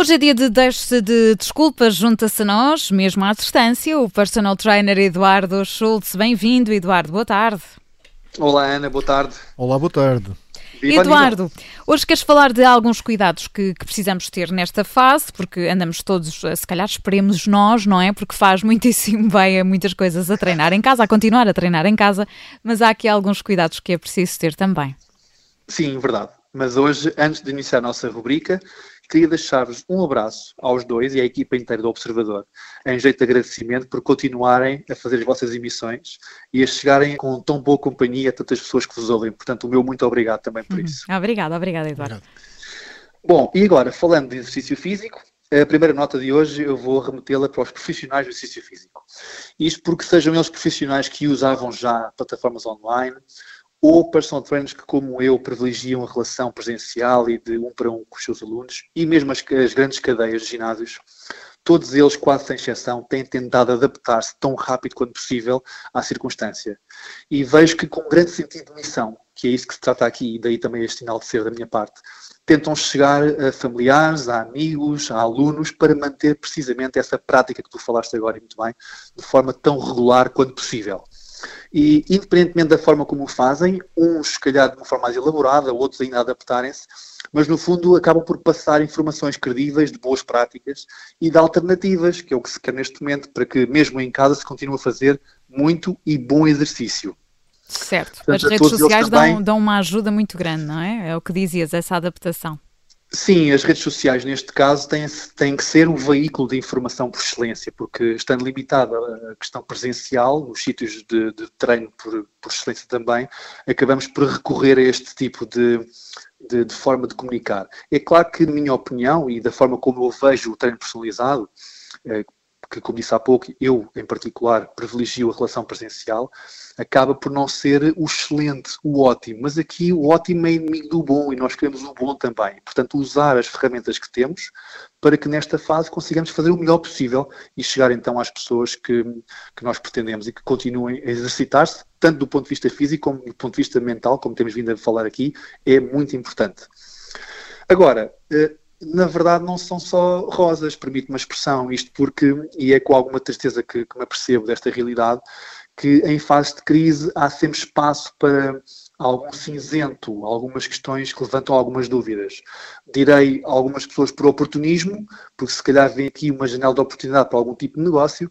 Hoje é dia de deixe de desculpas, junta-se a nós, mesmo à distância, o personal trainer Eduardo Schultz. Bem-vindo, Eduardo, boa tarde. Olá, Ana, boa tarde. Olá, boa tarde. Viva Eduardo, hoje queres falar de alguns cuidados que, que, precisamos ter nesta fase, porque andamos todos, se calhar esperemos nós, não é? Porque faz muitíssimo bem a muitas coisas a treinar em casa, a continuar a treinar em casa, mas há aqui alguns cuidados que é preciso ter também. Sim, verdade. Mas hoje, antes de iniciar a nossa rubrica, queria deixar-vos um abraço aos dois e à equipa inteira do Observador, em jeito de agradecimento por continuarem a fazer as vossas emissões e a chegarem com tão boa companhia a tantas pessoas que vos ouvem. Portanto, o meu muito obrigado também por uhum. isso. Obrigada, obrigada, Eduardo. Obrigado. Bom, e agora, falando de exercício físico, a primeira nota de hoje eu vou remetê-la para os profissionais do exercício físico. Isto porque sejam eles profissionais que usavam já plataformas online ou personal trainers que, como eu, privilegiam a relação presencial e de um para um com os seus alunos, e mesmo as, as grandes cadeias de ginásios, todos eles, quase sem exceção, têm tentado adaptar-se tão rápido quanto possível à circunstância. E vejo que, com um grande sentido de missão, que é isso que se trata aqui, e daí também este sinal de ser da minha parte, tentam chegar a familiares, a amigos, a alunos, para manter precisamente essa prática que tu falaste agora e muito bem, de forma tão regular quanto possível. E, independentemente da forma como o fazem, uns, se calhar, de uma forma mais elaborada, outros ainda adaptarem-se, mas no fundo acabam por passar informações credíveis de boas práticas e de alternativas, que é o que se quer neste momento, para que mesmo em casa se continue a fazer muito e bom exercício. Certo, Portanto, as redes sociais dão, dão uma ajuda muito grande, não é? É o que dizias, essa adaptação. Sim, as redes sociais, neste caso, têm, têm que ser um veículo de informação por excelência, porque estando limitada a questão presencial, os sítios de, de treino por, por, excelência também, acabamos por recorrer a este tipo de, de, de, forma de comunicar. É claro que, na minha opinião, e da forma como eu vejo o treino personalizado, eh, que, como disse há pouco, eu, em particular, privilegio a relação presencial, acaba por não ser o excelente, o ótimo. Mas aqui o ótimo é inimigo do bom e nós queremos o bom também. Portanto, usar as ferramentas que temos para que nesta fase consigamos fazer o melhor possível e chegar então às pessoas que, que nós pretendemos e que continuem a exercitar-se, tanto do ponto de vista físico como do ponto de vista mental, como temos vindo a falar aqui, é muito importante. Agora, eh, na verdade não são só rosas, permite uma expressão, isto porque, e é com alguma tristeza que, que me apercebo desta realidade, que em fase de crise há sempre espaço para algum cinzento, algumas questões que levantam algumas dúvidas. Direi algumas pessoas por oportunismo, porque se calhar vem aqui uma janela de oportunidade para algum tipo de negócio,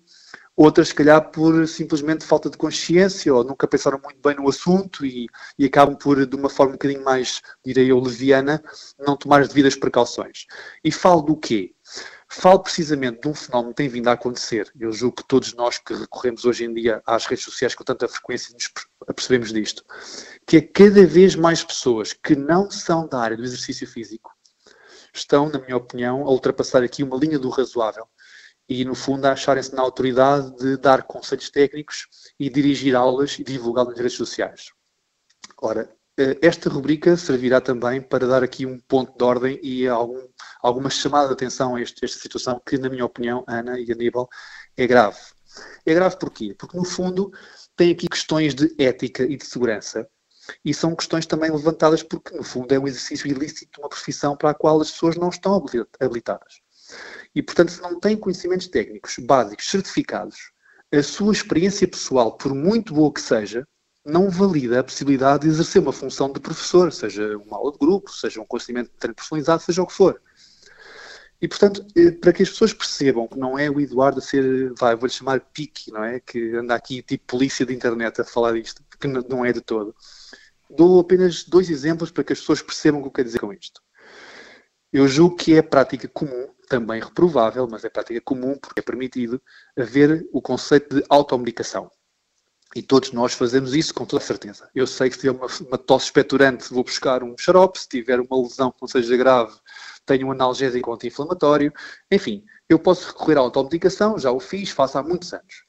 outras, se calhar, por simplesmente falta de consciência ou nunca pensaram muito bem no assunto e, e acabam por, de uma forma um bocadinho mais, direi eu, leviana, não tomar as devidas precauções. E falo do quê? Falo precisamente de um fenómeno que tem vindo a acontecer. Eu julgo que todos nós que recorremos hoje em dia às redes sociais com tanta frequência nos apercebemos disto, que é cada vez mais pessoas que não são da área do exercício físico estão, na minha opinião, a ultrapassar aqui uma linha do razoável e, no fundo, acharem-se na autoridade de dar conselhos técnicos e dirigir aulas e divulgá-las nas redes sociais. Ora, eh, esta rubrica servirá também para dar aqui um ponto de ordem e algum, alguma chamada de atenção a este, esta situação que, na minha opinião, Ana e Aníbal, é grave. É grave porquê? Porque, no fundo, tem aqui questões de ética e de segurança e são questões também levantadas porque, no fundo, é um exercício ilícito de uma profissão para a qual as pessoas não estão habilitadas. E, portanto, se não têm conhecimentos técnicos básicos certificados, a sua experiência pessoal, por muito boa que seja, não valida a possibilidade de exercer uma função de professor, seja uma aula de grupo, seja um conhecimento de treino personalizado, seja o que for. E, portanto, eh, para que as pessoas percebam que não é o Eduardo a ser, vai, vou-lhe chamar pique, não é? Que anda aqui tipo polícia de internet a falar disto, que não é de todo. Dou apenas dois exemplos para que as pessoas percebam o que eu quero dizer com isto. Eu julgo que é prática comum também reprovável, mas é prática comum porque é permitido haver o conceito de automedicação. E todos nós fazemos isso com toda a certeza. Eu sei que se tiver uma, uma tosse expectorante, vou buscar um xarope, se tiver uma lesão que não seja grave, tenho um analgésico anti-inflamatório. Enfim, eu posso recorrer à automedicação, já o fiz, faço há muitos anos.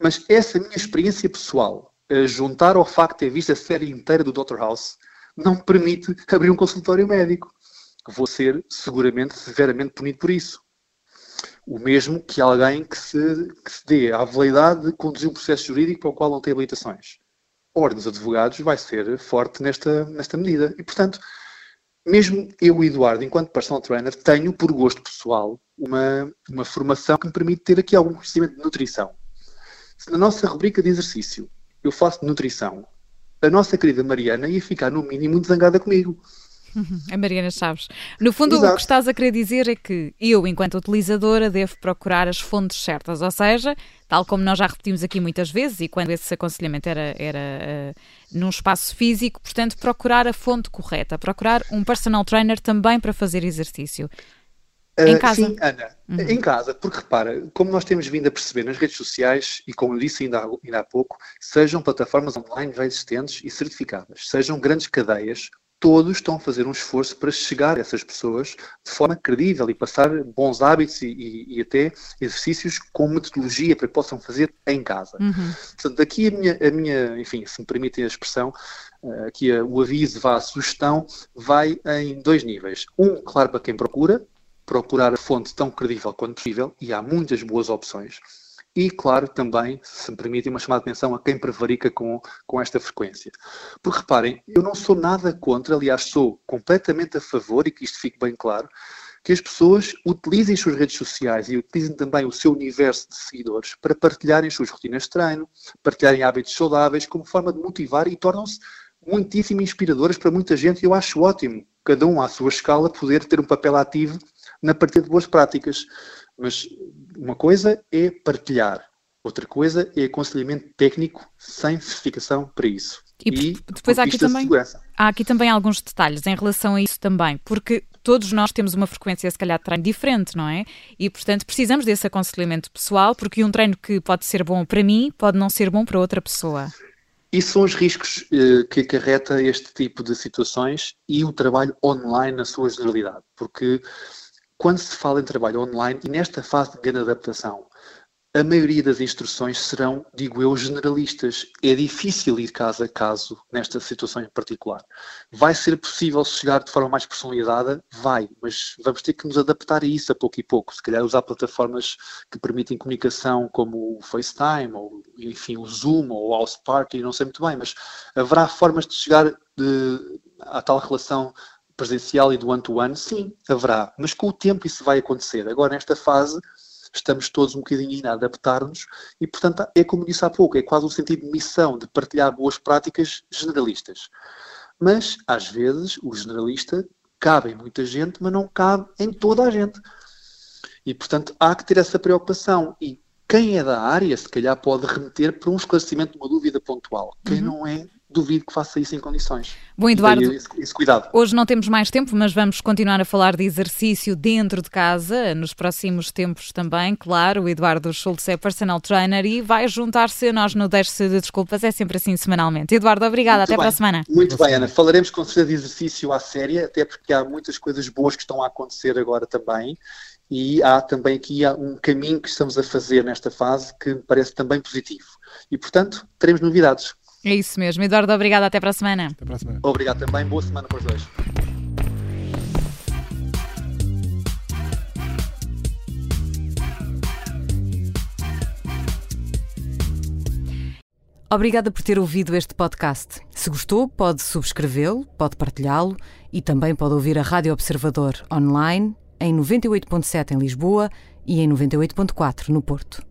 Mas essa minha experiência pessoal, juntar ao facto de ter visto a série inteira do Dr. House, não me permite abrir um consultório médico vou ser seguramente severamente punido por isso. O mesmo que alguém que se, que se dê à veleidade de conduzir um processo jurídico para o qual não tem habilitações. A Ordem dos Advogados vai ser forte nesta, nesta medida. E, portanto, mesmo eu, Eduardo, enquanto personal trainer, tenho, por gosto pessoal, uma, uma formação que me permite ter aqui algum conhecimento de nutrição. Se na nossa rubrica de exercício eu faço nutrição, a nossa querida Mariana ia ficar, no mínimo, zangada comigo. A Mariana Chaves. No fundo, Exato. o que estás a querer dizer é que eu, enquanto utilizadora, devo procurar as fontes certas, ou seja, tal como nós já repetimos aqui muitas vezes, e quando esse aconselhamento era, era uh, num espaço físico, portanto, procurar a fonte correta, procurar um personal trainer também para fazer exercício. Em ah, casa? sim, Ana, uhum. em casa, porque repara, como nós temos vindo a perceber nas redes sociais, e como eu disse ainda há, ainda há pouco, sejam plataformas online já existentes e certificadas, sejam grandes cadeias, todos estão a fazer um esforço para chegar a essas pessoas de forma credível e passar bons hábitos e, e, e até exercícios com metodologia para que possam fazer em casa. Uhum. Portanto, aqui a minha, a minha, enfim, se me permitem a expressão, eh, aqui o aviso, vá, a sugestão, vai em dois níveis. Um, claro, para quem procura, procurar a fonte tão credível quanto possível, e há muitas boas opções. E, claro, também, se me permitem, uma chamada de atenção a quem prevarica com, com esta frequência. Porque reparem, eu não sou nada contra, aliás, sou completamente a favor, e que isto fique bem claro, que as pessoas utilizem as suas redes sociais e utilizem também o seu universo de seguidores para partilharem as suas rotinas de treino, partilharem hábitos saudáveis como forma de motivar e tornam-se muitíssimo inspiradoras para muita gente e eu acho ótimo, cada um à sua escala, poder ter um papel ativo na partilha de boas práticas. Mas uma coisa é partilhar, outra coisa é aconselhamento técnico sem certificação para isso. E, e depois há aqui, também, há aqui também alguns detalhes em relação a isso também, porque todos nós temos uma frequência, se calhar, de treino diferente, não é? E, portanto, precisamos desse aconselhamento pessoal, porque um treino que pode ser bom para mim pode não ser bom para outra pessoa. E são os riscos eh, que acarreta este tipo de situações e o trabalho online na sua generalidade, porque quando se fala em trabalho online e nesta fase de grande adaptação, a maioria das instruções serão, digo eu, generalistas. É difícil ir caso a caso nesta situação em particular. Vai ser possível chegar de forma mais personalizada? Vai, mas vamos ter que nos adaptar a isso a pouco e pouco. Se calhar usar plataformas que permitem comunicação como o FaceTime, ou enfim, o Zoom, ou o House Party, não sei muito bem, mas haverá formas de chegar de, à tal relação presencial e do one-to-one, -one, sim, haverá. Mas com o tempo isso vai acontecer. Agora, nesta fase, estamos todos um bocadinho a adaptar-nos e, portanto, é como disse há pouco, é quase um sentido de missão, de partilhar boas práticas generalistas. Mas, às vezes, o generalista cabe em muita gente, mas não cabe em toda a gente. E, portanto, há que ter essa preocupação. E quem é da área, se calhar, pode remeter para um esclarecimento de uma dúvida pontual. Quem uhum. não é, duvido que faça isso em condições. Bom, Eduardo, esse, esse cuidado. hoje não temos mais tempo, mas vamos continuar a falar de exercício dentro de casa, nos próximos tempos também, claro. O Eduardo Schultz é personal trainer e vai juntar-se a nós no Deixe-se de Desculpas, é sempre assim semanalmente. Eduardo, obrigada, Muito até bem. para a semana. Muito bem, Ana. Falaremos com certeza de exercício à séria, até porque há muitas coisas boas que estão a acontecer agora também e há também aqui um caminho que estamos a fazer nesta fase que me parece também positivo. E, portanto, teremos novidades. É isso mesmo. Eduardo, obrigado. Até para a semana. Até para a semana. Obrigado também. Boa semana para os dois. Obrigada por ter ouvido este podcast. Se gostou, pode subscrevê-lo, pode partilhá-lo e também pode ouvir a Rádio Observador online em 98.7 em Lisboa e em 98.4 no Porto.